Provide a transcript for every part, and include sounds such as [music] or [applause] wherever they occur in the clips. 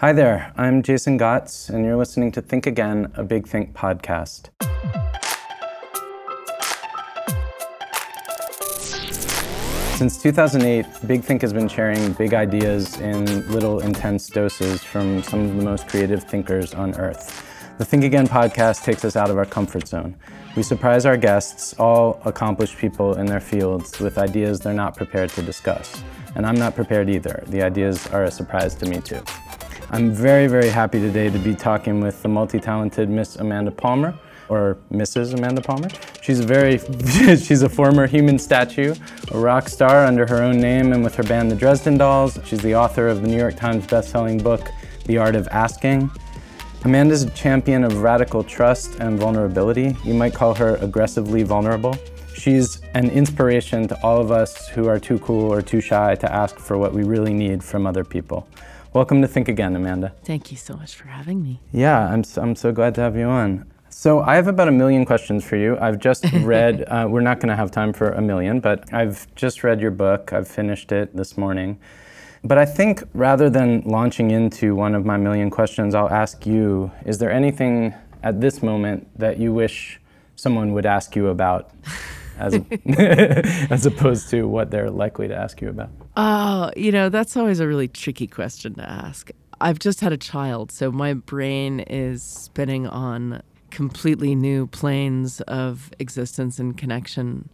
Hi there, I'm Jason Gots, and you're listening to Think Again, a Big Think podcast. Since 2008, Big Think has been sharing big ideas in little intense doses from some of the most creative thinkers on earth. The Think Again podcast takes us out of our comfort zone. We surprise our guests, all accomplished people in their fields, with ideas they're not prepared to discuss. And I'm not prepared either. The ideas are a surprise to me, too. I'm very, very happy today to be talking with the multi-talented Miss Amanda Palmer, or Mrs. Amanda Palmer. She's a very, [laughs] she's a former human statue, a rock star under her own name and with her band the Dresden Dolls. She's the author of the New York Times bestselling book, The Art of Asking. Amanda's a champion of radical trust and vulnerability. You might call her aggressively vulnerable. She's an inspiration to all of us who are too cool or too shy to ask for what we really need from other people. Welcome to Think Again, Amanda. Thank you so much for having me. Yeah, I'm so, I'm so glad to have you on. So, I have about a million questions for you. I've just [laughs] read, uh, we're not going to have time for a million, but I've just read your book. I've finished it this morning. But I think rather than launching into one of my million questions, I'll ask you is there anything at this moment that you wish someone would ask you about? [laughs] as, [laughs] as opposed to what they're likely to ask you about? Oh, you know, that's always a really tricky question to ask. I've just had a child, so my brain is spinning on completely new planes of existence and connection.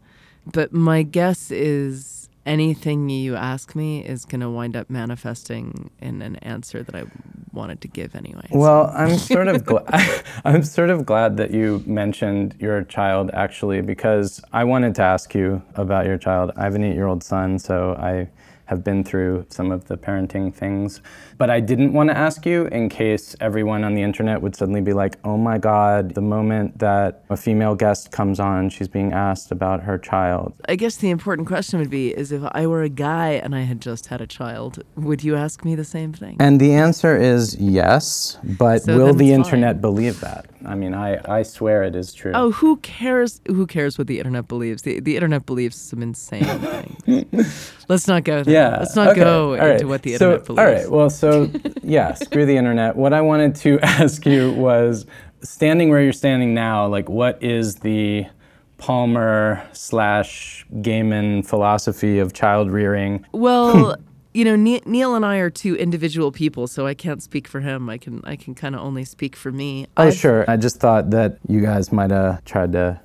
But my guess is anything you ask me is going to wind up manifesting in an answer that I wanted to give anyway. Well, I'm [laughs] sort of gl- [laughs] I'm sort of glad that you mentioned your child actually because I wanted to ask you about your child. I have an 8-year-old son, so I have been through some of the parenting things. But I didn't want to ask you in case everyone on the internet would suddenly be like, oh my God, the moment that a female guest comes on, she's being asked about her child. I guess the important question would be is if I were a guy and I had just had a child, would you ask me the same thing? And the answer is yes, but So will the internet fine. believe that? I mean, I, I swear it is true. Oh, who cares? Who cares what the internet believes? The, the internet believes some insane [laughs] things. Let's not go there. Yeah. Let's not okay, go all right. into what the so, internet believes. All right. Well, so yeah, [laughs] screw the internet. What I wanted to [laughs] ask you was standing where you're standing now, like what is the Palmer slash Gaiman philosophy of child rearing? Well, you know, Ne- Neil and I are two individual people, so I can't speak for him. I can I can kind of only speak for me. Oh, I've- sure. I just thought that you guys might have tried to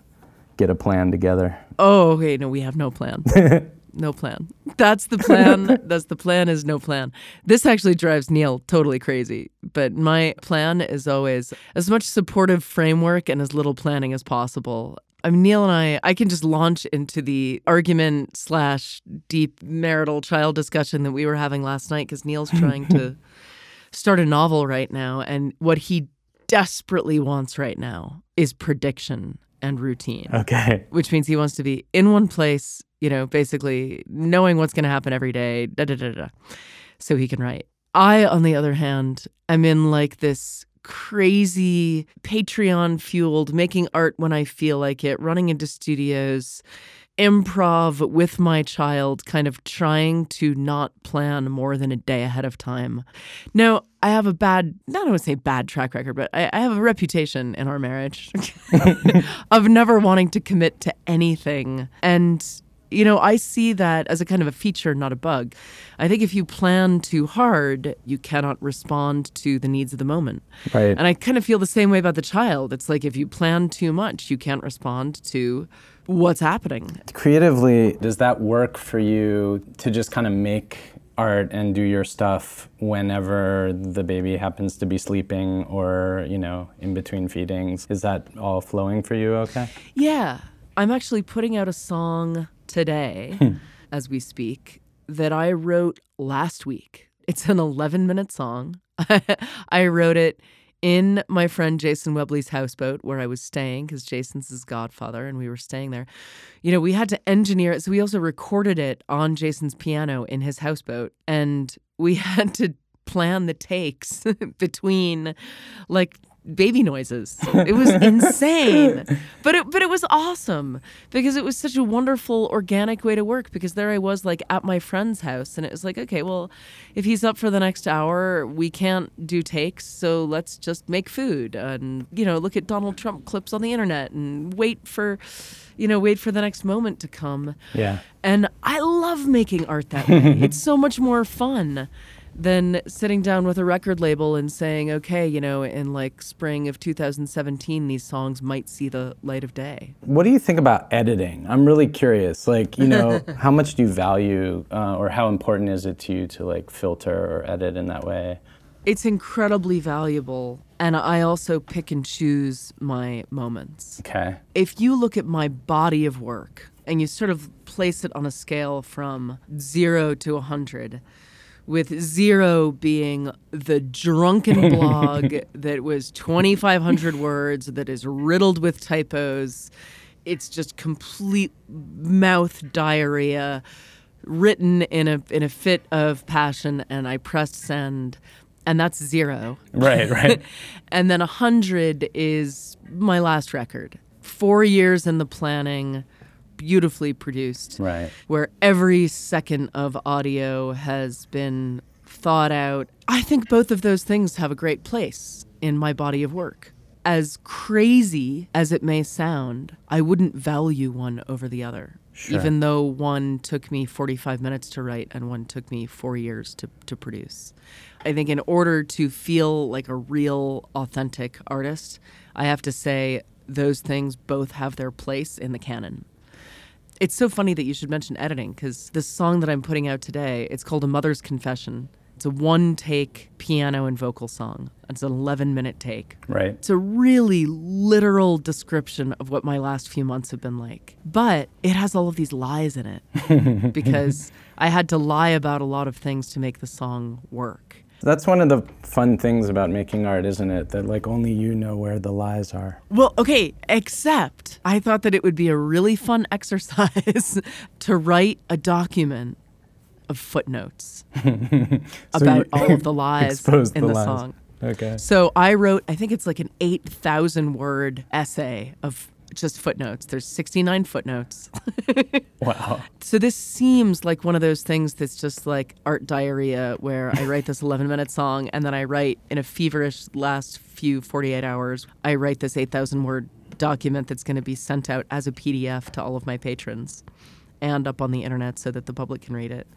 get a plan together. Oh, okay. No, we have no plan. [laughs] no plan. That's the plan. [laughs] That's the plan is no plan. This actually drives Neil totally crazy. But my plan is always as much supportive framework and as little planning as possible. I mean, Neil and I, I can just launch into the argument slash deep marital child discussion that we were having last night because Neil's trying to [laughs] start a novel right now. And what he desperately wants right now is prediction and routine Okay. which means he wants to be in one place, you know, basically knowing what's going to happen every day, da da da da, so he can write. I, on the other hand, am in like this crazy Patreon fueled making art when I feel like it, running into studios, improv with my child, kind of trying to not plan more than a day ahead of time. Now, I have a bad, not I would say bad track record, but I, I have a reputation in our marriage [laughs] of never wanting to commit to anything. And You know, I see that as a kind of a feature, not a bug. I think if you plan too hard, you cannot respond to the needs of the moment. Right. And I kind of feel the same way about the child. It's like if you plan too much, you can't respond to what's happening. Creatively, does that work for you to just kind of make art and do your stuff whenever the baby happens to be sleeping or, you know, in between feedings? Is that all flowing for you okay? Yeah. I'm actually putting out a song today hmm. as we speak that I wrote last week. It's an 11 minute song. [laughs] I wrote it in my friend Jason Webley's houseboat where I was staying because Jason's his godfather and we were staying there. You know, we had to engineer it. So we also recorded it on Jason's piano in his houseboat and we [laughs] had to plan the takes [laughs] between like baby noises. It was [laughs] insane. But it but it was awesome because it was such a wonderful organic way to work because there I was like at my friend's house and it was like, okay, well, if he's up for the next hour, we can't do takes, so let's just make food and you know, look at Donald Trump clips on the internet and wait for you know, wait for the next moment to come. Yeah. And I love making art that way. it's so much more fun than sitting down with a record label and saying, okay, you know, in like spring of 2017, these songs might see the light of day. What do you think about editing? I'm really curious. Like, you know, [laughs] how much do you value uh, or how important is it to you to like filter or edit in that way? It's incredibly valuable. And I also pick and choose my moments. Okay. If you look at my body of work and you sort of place it on a scale from zero to 100, with zero being the drunken [laughs] blog that was 2,500 words, that is riddled with typos. It's just complete mouth diarrhea, written in a in a fit of passion, and I pressed send, and that's zero. Right, [laughs] right. and then a hundred is my last record. Four years in the planning beautifully produced. Right. Where every second of audio has been thought out. I think both of those things have a great place in my body of work. As crazy as it may sound, I wouldn't value one over the other. Sure. Even though one took me 45 minutes to write and one took me four years to, to produce. I think in order to feel like a real, authentic artist, I have to say those things both have their place in the canon. It's so funny that you should mention editing because the song that I'm putting out today, it's called A Mother's Confession. It's a one take piano and vocal song. It's an 11 minute take. Right. It's a really literal description of what my last few months have been like. But it has all of these lies in it [laughs] because I had to lie about a lot of things to make the song work. That's one of the fun things about making art, isn't it? That like only you know where the lies are. Well, okay, except I thought that it would be a really fun [laughs] exercise to write a document of footnotes [laughs] about all of the [laughs] lies in the the, lies. song. Okay. So I wrote, I think it's like an 8,000 word essay of just footnotes. There's 69 footnotes. [laughs] Wow. So this seems like one of those things that's just like art diarrhea where I write this [laughs] 11 minute song and then I write in a feverish last few 48 hours, I write this 8,000 word document that's going to be sent out as a PDF to all of my patrons and up on the internet so that the public can read it.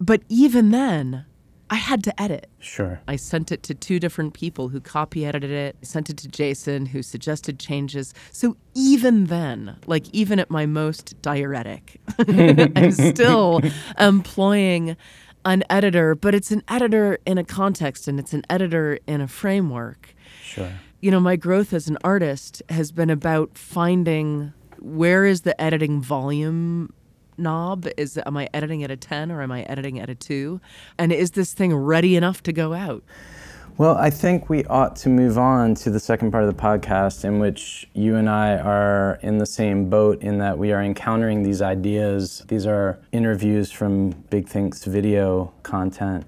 But even then, I had to edit. Sure. I sent it to two different people who copy edited it. I sent it to Jason, who suggested changes. So even then, like even at my most diuretic, [laughs] I'm still [laughs] employing an editor, but it's an editor in a context and it's an editor in a framework. Sure. You know, my growth as an artist has been about finding where is the editing volume knob is am i editing at a 10 or am i editing at a 2 and is this thing ready enough to go out Well, I think we ought to move on to the second part of the podcast, in which you and I are in the same boat in that we are encountering these ideas. These are interviews from Big Think's video content.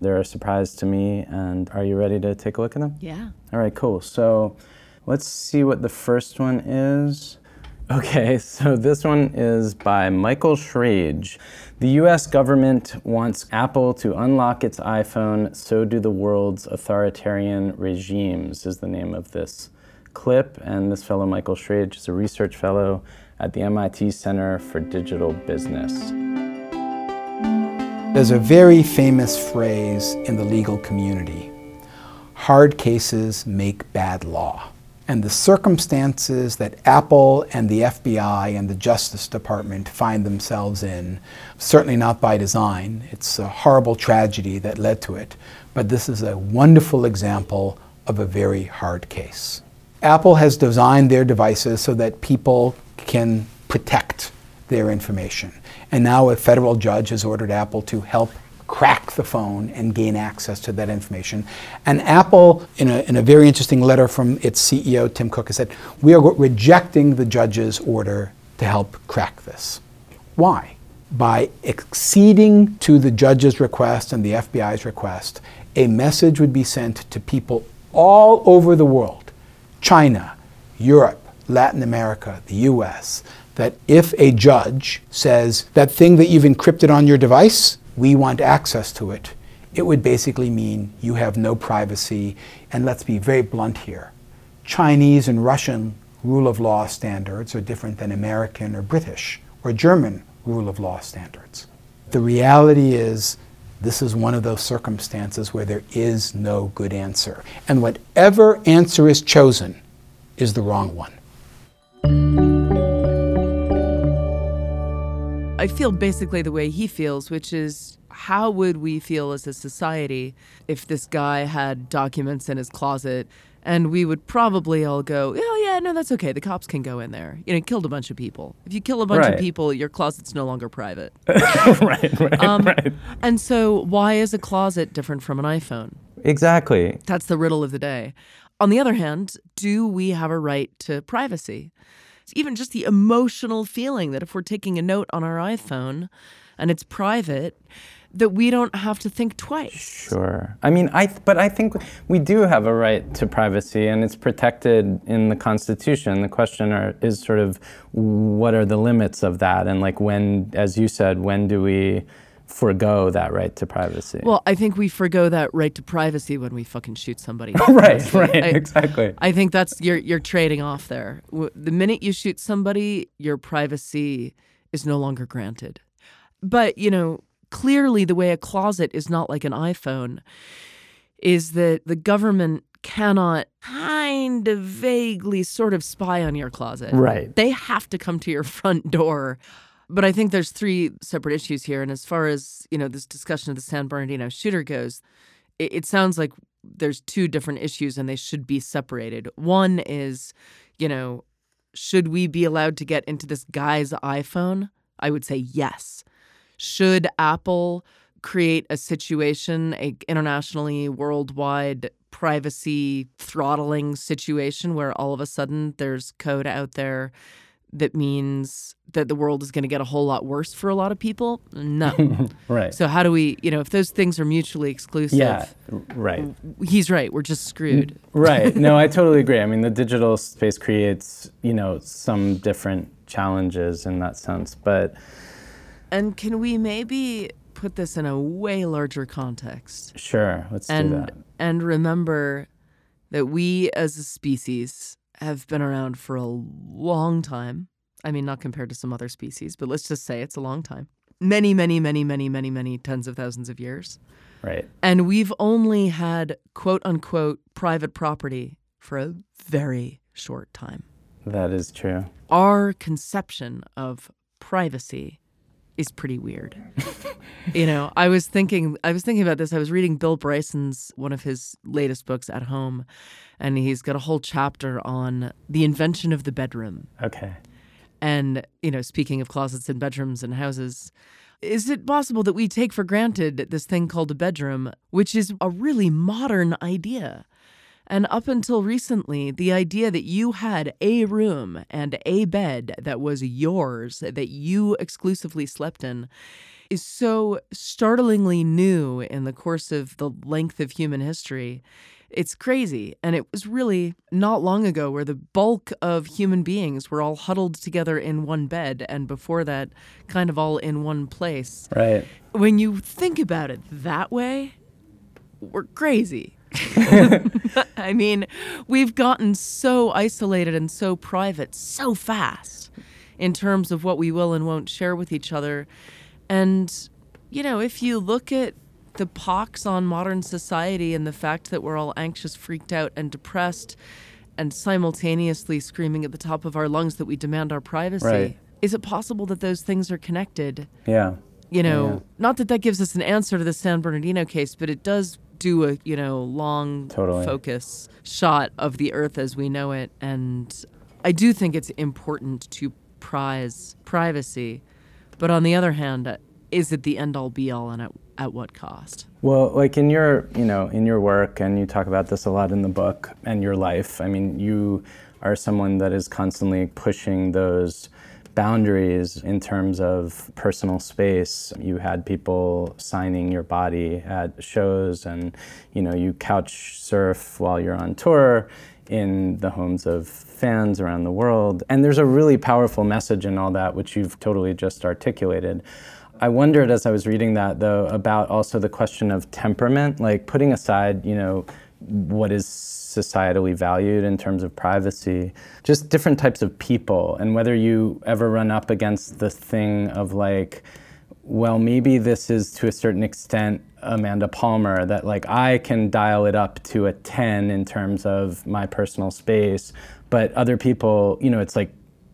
They're a surprise to me, and are you ready to take a look at them? yeah All right, cool. So let's see what the first one is. Okay, so this one is by Michael Schrage. The US government wants Apple to unlock its iPhone, so do the world's authoritarian regimes, is the name of this clip. And this fellow, Michael Schrage, is a research fellow at the MIT Center for Digital Business. There's a very famous phrase in the legal community hard cases make bad law. And the circumstances that Apple and the FBI and the Justice Department find themselves in, certainly not by design, it's a horrible tragedy that led to it, but this is a wonderful example of a very hard case. Apple has designed their devices so that people can protect their information. And now a federal judge has ordered Apple to help crack the phone and gain access to that information. And Apple, in a, in a very interesting letter from its CEO, Tim Cook, has said, We are rejecting the judge's order to help crack this. Why? By acceding to the judge's request and the FBI's request, a message would be sent to people all over the world China, Europe, Latin America, the US that if a judge says that thing that you've encrypted on your device, we want access to it, it would basically mean you have no privacy. And let's be very blunt here Chinese and Russian rule of law standards are different than American or British or German rule of law standards. The reality is, this is one of those circumstances where there is no good answer. And whatever answer is chosen is the wrong one. I feel basically the way he feels, which is how would we feel as a society if this guy had documents in his closet and we would probably all go, oh, yeah, no, that's okay. The cops can go in there. You know, killed a bunch of people. If you kill a bunch Right. of people, your closet's no longer private. [laughs] right, right, Um, right. And so, why is a closet different from an iPhone? Exactly. That's the riddle of the day. On the other hand, do we have a right to privacy? Even just the emotional feeling that if we're taking a note on our iPhone and it's private, that we don't have to think twice. Sure. I mean, I but I think we do have a right to privacy, and it's protected in the Constitution. The question are, is sort of what are the limits of that, and like when, as you said, when do we forego that right to privacy? Well, I think we forego that right to privacy when we fucking shoot somebody. [laughs] right, right, I- exactly. I think that's you're you're trading off there. The minute you shoot somebody, your privacy is no longer granted. But, you know, clearly the way a closet is not like an iPhone is that the government cannot kind of vaguely sort of spy on your closet. Right. They have to come to your front door. But I think there's three separate issues here. And as far as, you know, this discussion of the San Bernardino shooter goes, it, it sounds like there's two different issues and they should be separated. One is, you know, should we be allowed to get into this guy's iPhone? I would say yes. Should Apple create a situation, a internationally worldwide privacy throttling situation where all of a sudden there's code out there that means that the world is going to get a whole lot worse for a lot of people? No. [laughs] Right. so how do we, you know, if those things are mutually exclusive, yeah. Right. he's right, we're just screwed. Mm, right. No, I [laughs] totally agree. I mean, the digital space creates, you know, some different challenges in that sense, but And can we maybe put this in a way larger context sure, let's do and that. and remember that we as a species have been around for a long time. I mean, not compared to some other species, but let's just say it's a long time. Many, many, many, many, many, many tens of thousands of years. Right. And we've only had quote unquote private property for a very short time. That is true. Our conception of privacy is pretty weird. you know, I was thinking I was thinking about this. I was reading Bill Bryson's one of his latest books at home and he's got a whole chapter on the invention of the bedroom. Okay. And, you know, speaking of closets and bedrooms and houses, is it possible that we take for granted this thing called a bedroom, which is a really modern idea? And up until recently, the idea that you had a room and a bed that was yours, that you exclusively slept in, is so startlingly new in the course of the length of human history. It's crazy. And it was really not long ago where the bulk of human beings were all huddled together in one bed, and before that, kind of all in one place. Right. When you think about it that way, we're crazy. [laughs] I mean, we've gotten so isolated and so private so fast in terms of what we will and won't share with each other. And, you know, if you look at the pox on modern society and the fact that we're all anxious, freaked out, and depressed, and simultaneously screaming at the top of our lungs that we demand our privacy, Right. is it possible that those things are connected? Yeah. you know, Yeah. not that that gives us an answer to the San Bernardino case, but it does do a, you know, long Totally. focus shot of the earth as we know it. And I do think it's important to prize privacy. But on the other hand, is it the end all be all and at, at what cost? Well, like in your, you know, in your work, and you talk about this a lot in the book and your life. I mean, you are someone that is constantly pushing those boundaries in terms of personal space. You had people signing your body at shows, and you know, you couch surf while you're on tour in the homes of fans around the world. And there's a really powerful message in all that, which you've totally just articulated. I wondered as I was reading that though about also the question of temperament, like putting aside, you know, what is societally valued in terms of privacy, just different types of people, and whether you ever run up against the thing of like, well, maybe this is to a certain extent Amanda Palmer, that like I can dial it up to a 10 in terms of my personal space, but other people, you know, it's like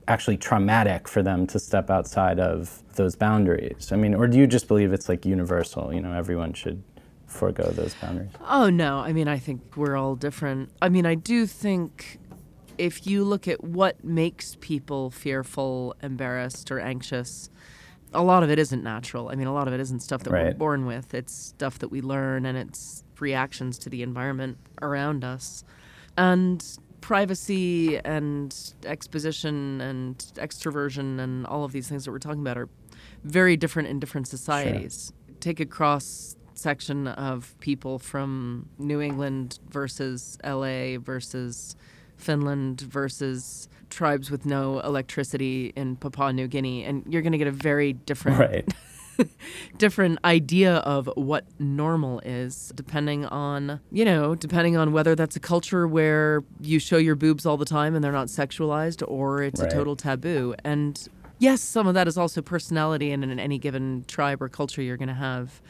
actually traumatic for them to step outside of those boundaries. I mean, or do you just believe it's like universal, you know, everyone should forego those boundaries? Oh, no. I mean, I think we're all different. I mean, I do think if you look at what makes people fearful, embarrassed, or anxious, a lot of it isn't natural. I mean, a lot of it isn't stuff that we're born with. It's stuff that we learn and it's reactions to the environment around us. And privacy and exposition and extroversion and all of these things that we're talking about are very different in different societies. Take a cross section of people from New England versus LA versus Finland versus tribes with no electricity in Papua New Guinea, and you're going to get a very different Right. [laughs] different idea of what normal is depending on you know depending on whether that's a culture where you show your boobs all the time and they're not sexualized or it's Right. a total taboo and yes some of that is also personality and in any given tribe or culture you're going to have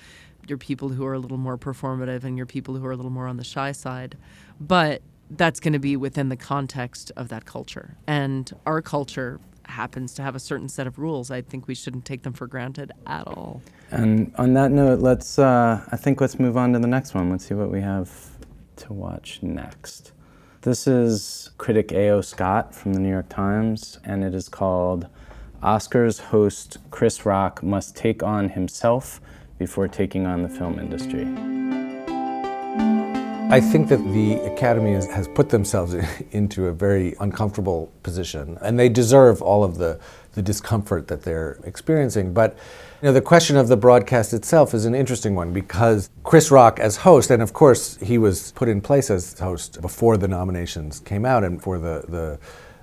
your people who are a little more performative and your people who are a little more on the shy side but that's going to be within the context of that culture and our culture happens to have a certain set of rules i think we shouldn't take them for granted at all And on that note, let's, uh, I think let's move on to the next one. Let's see what we have to watch next. This is critic A.O. Scott from the New York Times, and it is called Oscars host Chris Rock must take on himself before taking on the film industry. I think that the Academy has, put themselves [laughs] into a very uncomfortable position, and they deserve all of the, the discomfort that they're experiencing. But you know, the question of the broadcast itself is an interesting one because Chris Rock, as host, and of course he was put in place as host before the nominations came out and for the the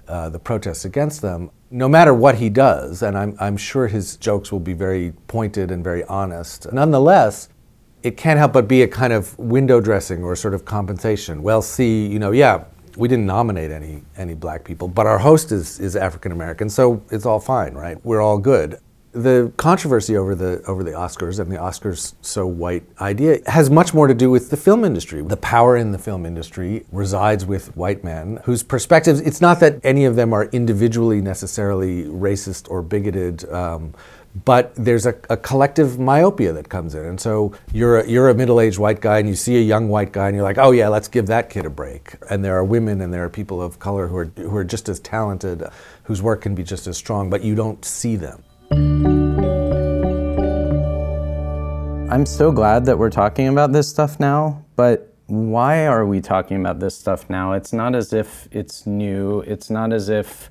uh, the protests against them. No matter what he does, and I'm, I'm sure his jokes will be very pointed and very honest. Nonetheless, it can't help but be a kind of window dressing or sort of compensation. Well, see, you know, yeah, we didn't nominate any any black people, but our host is is African American, so it's all fine, right? We're all good. The controversy over the over the Oscars and the Oscars so white idea has much more to do with the film industry. The power in the film industry resides with white men whose perspectives. It's not that any of them are individually necessarily racist or bigoted. Um, but there's a, a collective myopia that comes in. And so you're a, you're a middle aged white guy and you see a young white guy and you're like, oh, yeah, let's give that kid a break. And there are women and there are people of color who are, who are just as talented, whose work can be just as strong, but you don't see them. I'm so glad that we're talking about this stuff now, but why are we talking about this stuff now? It's not as if it's new. It's not as if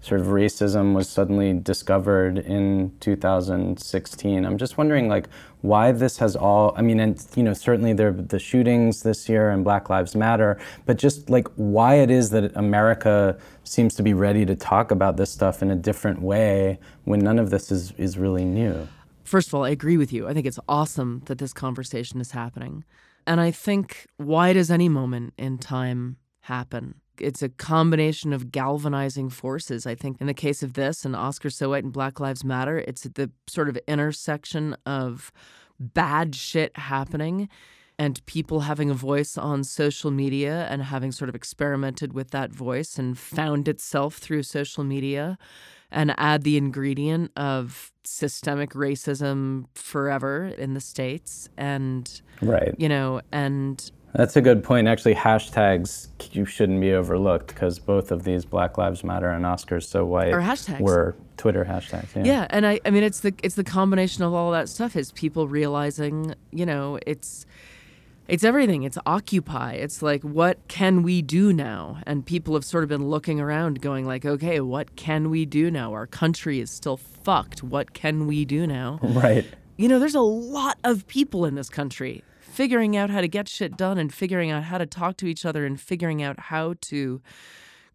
sort of racism was suddenly discovered in 2016. I'm just wondering like why this has all I mean and you know certainly there the shootings this year and Black Lives Matter, but just like why it is that America seems to be ready to talk about this stuff in a different way when none of this is is really new. First of all, I agree with you. I think it's awesome that this conversation is happening. And I think why does any moment in time happen? It's a combination of galvanizing forces. I think in the case of this and Oscar So White and Black Lives Matter, it's at the sort of intersection of bad shit happening and people having a voice on social media and having sort of experimented with that voice and found itself through social media and add the ingredient of systemic racism forever in the states and Right. you know and That's a good point. Actually, hashtags you shouldn't be overlooked because both of these Black Lives Matter and Oscars So White Are hashtags. were Twitter hashtags. Yeah. Yeah, and I, I mean, it's the it's the combination of all that stuff. Is people realizing, you know, it's it's everything. It's Occupy. It's like, what can we do now? And people have sort of been looking around, going like, okay, what can we do now? Our country is still fucked. What can we do now? [laughs] Right. You know, there's a lot of people in this country figuring out how to get shit done and figuring out how to talk to each other and figuring out how to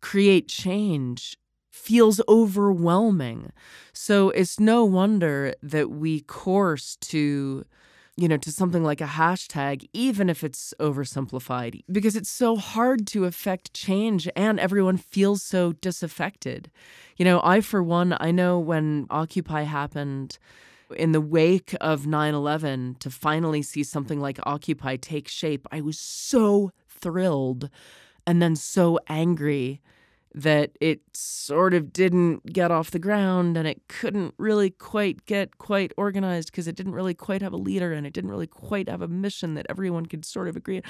create change feels overwhelming. So it's no wonder that we course to you know to something like a hashtag even if it's oversimplified because it's so hard to affect change and everyone feels so disaffected. You know, I for one I know when occupy happened in the wake of 9/11 to finally see something like occupy take shape, I was so thrilled and then so angry that it sort of didn't get off the ground and it couldn't really quite get quite organized because it didn't really quite have a leader and it didn't really quite have a mission that everyone could sort of agree. on.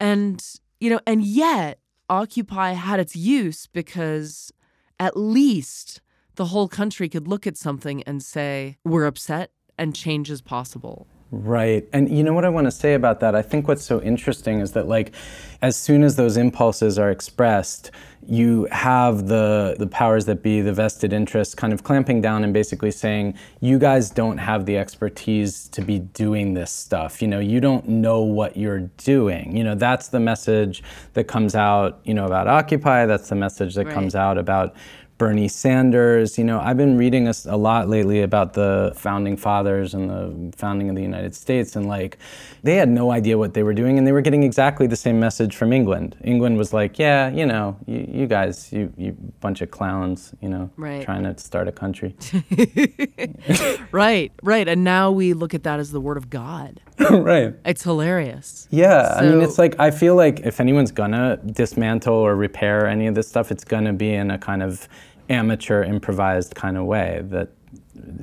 And you know, and yet Occupy had its use because at least the whole country could look at something and say, we're upset and change is possible. Right. And you know what I want to say about that? I think what's so interesting is that like as soon as those impulses are expressed, you have the the powers that be, the vested interests kind of clamping down and basically saying, you guys don't have the expertise to be doing this stuff. You know, you don't know what you're doing. You know, that's the message that comes out, you know, about Occupy, that's the message that Right. comes out about Bernie Sanders. You know, I've been reading a lot lately about the founding fathers and the founding of the United States, and like, they had no idea what they were doing, and they were getting exactly the same message from England. England was like, yeah, you know, you, you guys, you, you bunch of clowns, you know, Right. trying to start a country. [laughs] [laughs] Right, right. And now we look at that as the word of God. [laughs] right. It's hilarious. Yeah, I mean, it's like I feel like if anyone's gonna dismantle or repair any of this stuff, it's gonna be in a kind of amateur, improvised kind of way. That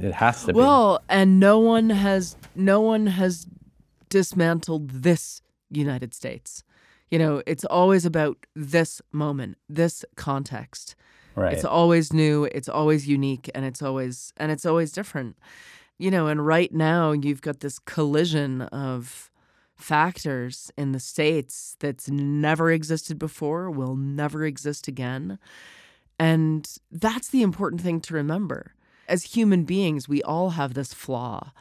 it has to be. Well, and no one has no one has dismantled this United States. You know, it's always about this moment, this context. right. It's always new, it's always unique, and it's always and it's always different. You know, and right now you've got this collision of factors in the states that's never existed before, will never exist again. And that's the important thing to remember. As human beings, we all have this flaw,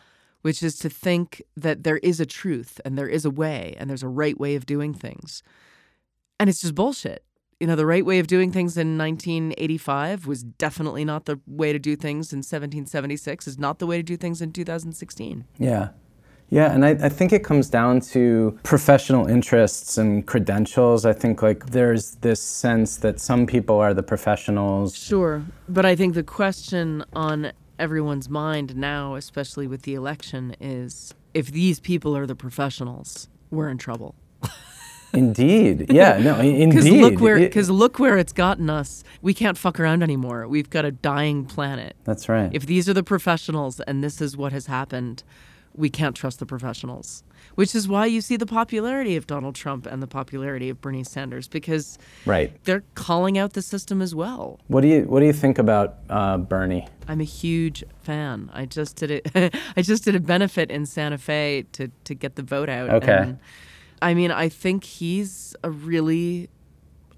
which is to think that there is a truth and there is a way and there's a right way of doing things. And it's just bullshit. You know, the right way of doing things in 1985 was definitely not the way to do things in 1776, is not the way to do things in 2016. Yeah. Yeah, and I, I think it comes down to professional interests and credentials. I think like there's this sense that some people are the professionals. Sure. But I think the question on everyone's mind now, especially with the election, is if these people are the professionals, we're in trouble. Indeed. [laughs] Yeah, no, i- Because look where, because look where it's gotten us. We can't fuck around anymore. We've got a dying planet. That's right. If these are the professionals and this is what has happened, we can't trust the professionals. Which is why you see the popularity of Donald Trump and the popularity of Bernie Sanders because right. they're calling out the system as well. What do you What do you think about uh, Bernie? I'm a huge fan. I just did it. [laughs] I just did a benefit in Santa Fe to to get the vote out. Okay. And, I mean, I think he's a really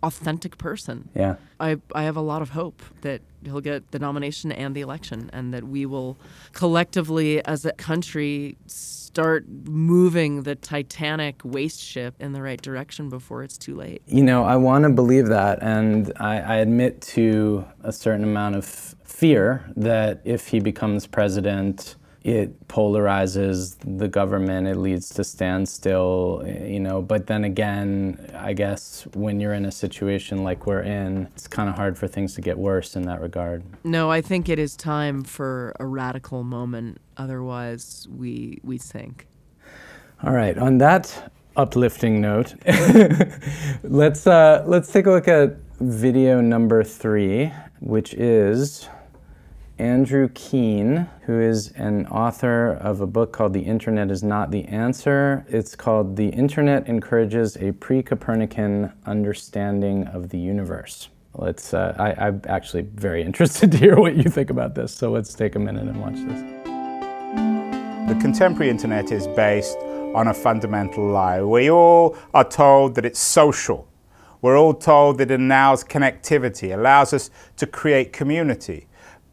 authentic person. Yeah. I, I have a lot of hope that he'll get the nomination and the election, and that we will collectively, as a country, start moving the Titanic waste ship in the right direction before it's too late. You know, I want to believe that, and I, I admit to a certain amount of fear that if he becomes president, it polarizes the government, it leads to standstill, you know. But then again, I guess when you're in a situation like we're in, it's kind of hard for things to get worse in that regard. No, I think it is time for a radical moment. Otherwise, we we sink. All right. On that uplifting note, [laughs] let's uh, let's take a look at video number three, which is Andrew Keen, who is an author of a book called The Internet is Not the Answer. It's called The Internet Encourages a Pre Copernican Understanding of the Universe. Let's, uh, I, I'm actually very [laughs] interested to hear what you think about this, so let's take a minute and watch this. The contemporary internet is based on a fundamental lie. We all are told that it's social. We're all told that it allows connectivity, allows us to create community.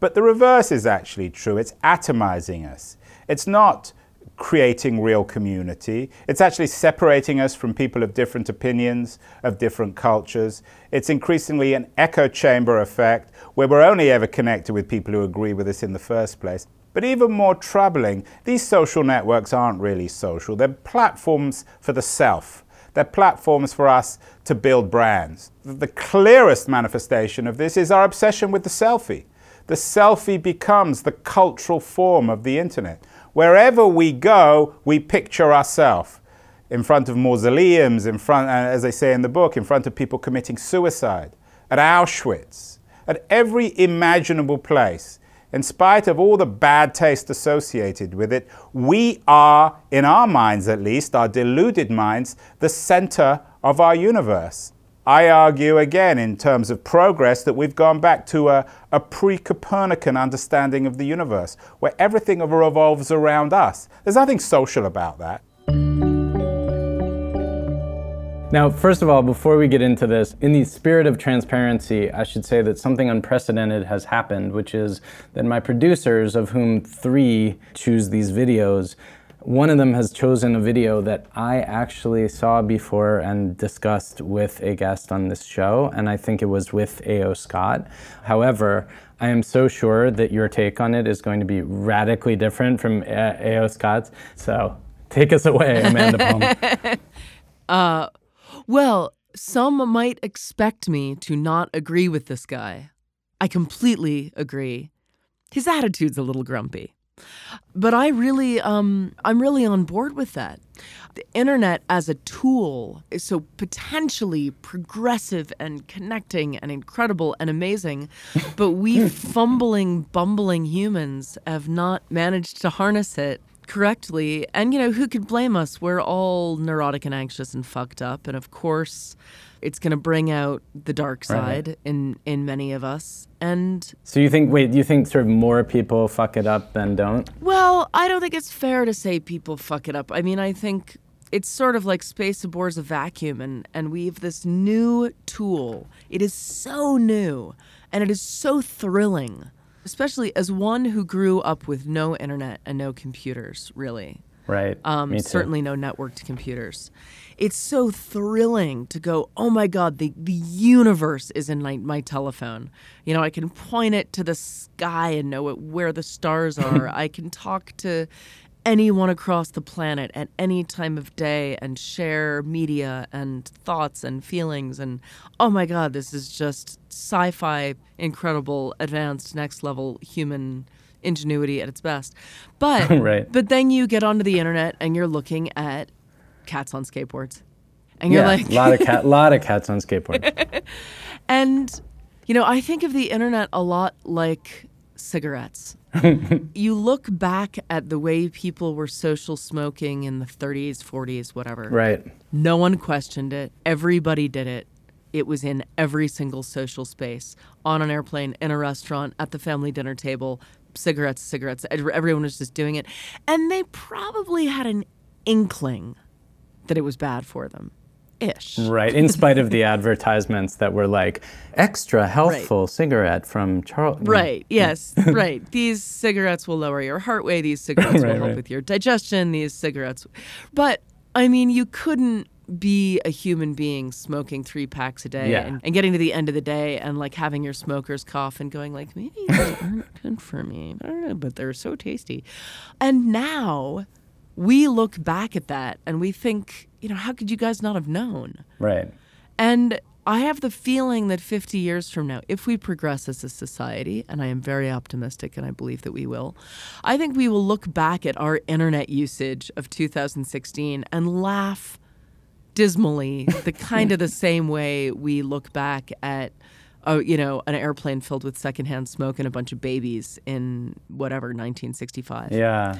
But the reverse is actually true. It's atomizing us. It's not creating real community. It's actually separating us from people of different opinions, of different cultures. It's increasingly an echo chamber effect where we're only ever connected with people who agree with us in the first place. But even more troubling, these social networks aren't really social. They're platforms for the self. They're platforms for us to build brands. The clearest manifestation of this is our obsession with the selfie the selfie becomes the cultural form of the internet. Wherever we go, we picture ourselves in front of mausoleums, in front, uh, as I say in the book, in front of people committing suicide, at Auschwitz, at every imaginable place. In spite of all the bad taste associated with it, we are, in our minds at least, our deluded minds, the center of our universe. I argue again, in terms of progress, that we've gone back to a, a pre Copernican understanding of the universe, where everything revolves around us. There's nothing social about that. Now, first of all, before we get into this, in the spirit of transparency, I should say that something unprecedented has happened, which is that my producers, of whom three choose these videos, one of them has chosen a video that I actually saw before and discussed with a guest on this show, and I think it was with A.O. Scott. However, I am so sure that your take on it is going to be radically different from A.O. Scott's. So take us away, Amanda Palm. [laughs] uh, well, some might expect me to not agree with this guy. I completely agree. His attitude's a little grumpy. But I really, um, I'm really on board with that. The internet as a tool is so potentially progressive and connecting and incredible and amazing, but we [laughs] fumbling, bumbling humans have not managed to harness it correctly. And, you know, who could blame us? We're all neurotic and anxious and fucked up. And of course, it's going to bring out the dark side right. in in many of us. And so you think wait, do you think sort of more people fuck it up than don't? Well, I don't think it's fair to say people fuck it up. I mean, I think it's sort of like space abhors a vacuum and and we have this new tool. It is so new and it is so thrilling, especially as one who grew up with no internet and no computers, really. Right. Um, certainly no networked computers it's so thrilling to go, oh my God, the, the universe is in my, my telephone. You know, I can point it to the sky and know it, where the stars are. [laughs] I can talk to anyone across the planet at any time of day and share media and thoughts and feelings. And oh my God, this is just sci fi, incredible, advanced, next level human ingenuity at its best. But [laughs] right. but then you get onto the internet and you're looking at cats on skateboards. And you're yeah, like a lot of cat lot of [laughs] cats on skateboards. [laughs] and you know, I think of the internet a lot like cigarettes. [laughs] you look back at the way people were social smoking in the 30s, 40s, whatever. Right. No one questioned it. Everybody did it. It was in every single social space on an airplane, in a restaurant, at the family dinner table, cigarettes, cigarettes. Everyone was just doing it. And they probably had an inkling that it was bad for them. Ish. Right, in spite of the [laughs] advertisements that were like extra healthful right. cigarette from Charles. Right, yes, [laughs] right. These cigarettes will lower your heart rate, these cigarettes [laughs] right, will help right. with your digestion, these cigarettes. But I mean, you couldn't be a human being smoking three packs a day Yeah. and, and getting to the end of the day and like having your smoker's cough and going like maybe they aren't good for me I don't know, but they're so tasty and now we look back at that and we think you know how could you guys not have known Right. and I have the feeling that 50 years from now, if we progress as a society, and I am very optimistic and I believe that we will, I think we will look back at our internet usage of 2016 and laugh dismally, the kind of the [laughs] same way we look back at. Oh, you know, an airplane filled with secondhand smoke and a bunch of babies in whatever 1965. Yeah.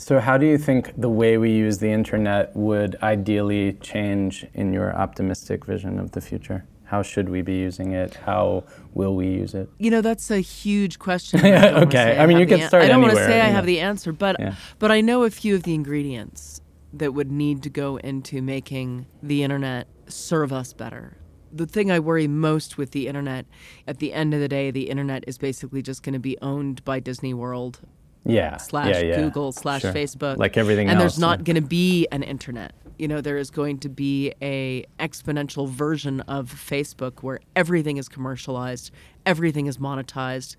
So, how do you think the way we use the internet would ideally change in your optimistic vision of the future? How should we be using it? How will we use it? You know, that's a huge question. [laughs] I Okay. say I mean, you can an- start I don't anywhere, say I have the answer, but Yeah. but I know a few of the ingredients that would need to go into making the internet serve us better. The thing I worry most with the internet, at the end of the day, the internet is basically just going to be owned by Disney World Yeah. slash yeah, yeah. Google slash Sure. Facebook, Like everything and else. there's not going to be an internet. You know, there is going to be a exponential version of Facebook where everything is commercialized, everything is monetized,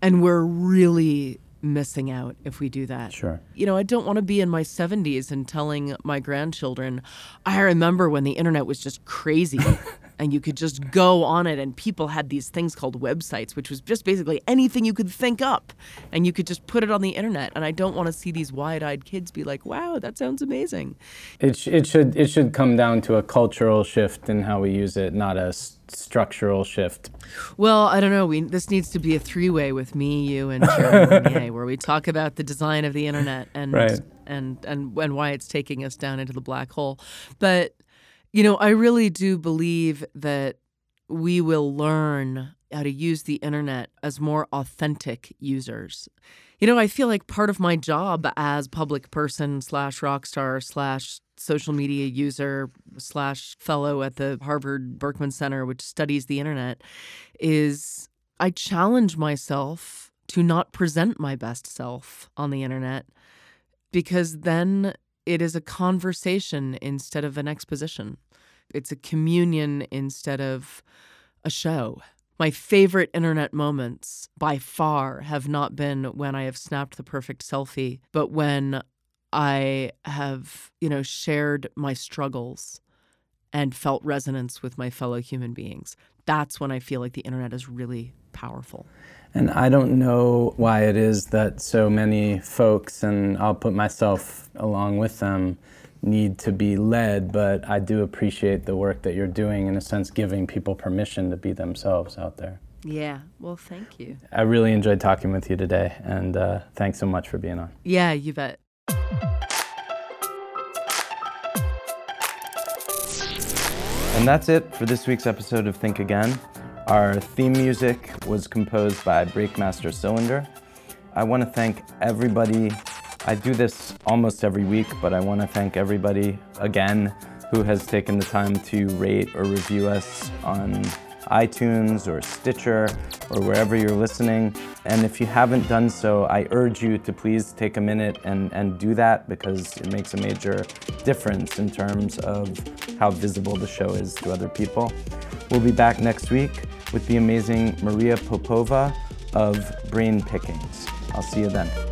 and we're really missing out if we do that. Sure. You know, I don't want to be in my 70s and telling my grandchildren, I remember when the internet was just crazy [laughs] and you could just go on it and people had these things called websites, which was just basically anything you could think up and you could just put it on the internet. And I don't want to see these wide eyed kids be like, wow, that sounds amazing. It, sh- it should it should come down to a cultural shift in how we use it, not a s- structural shift. Well, I don't know. We this needs to be a three way with me, you, and Mounier, [laughs] where we talk about the design of the internet and Right. and and and why it's taking us down into the black hole. But you know, I really do believe that we will learn how to use the internet as more authentic users. You know, I feel like part of my job as public person slash rock star slash social media user slash fellow at the Harvard Berkman Center, which studies the internet, is I challenge myself to not present my best self on the internet because then it is a conversation instead of an exposition. It's a communion instead of a show. My favorite internet moments by far have not been when I have snapped the perfect selfie, but when I have, you know, shared my struggles and felt resonance with my fellow human beings. That's when I feel like the internet is really powerful. And I don't know why it is that so many folks, and I'll put myself along with them, need to be led, but I do appreciate the work that you're doing, in a sense, giving people permission to be themselves out there. Yeah, well, thank you. I really enjoyed talking with you today, and uh, thanks so much for being on. Yeah, you bet. And that's it for this week's episode of Think Again. Our theme music was composed by Breakmaster Cylinder. I want to thank everybody. I do this almost every week, but I want to thank everybody again who has taken the time to rate or review us on iTunes or Stitcher or wherever you're listening. And if you haven't done so, I urge you to please take a minute and, and do that because it makes a major difference in terms of how visible the show is to other people. We'll be back next week with the amazing Maria Popova of Brain Pickings. I'll see you then.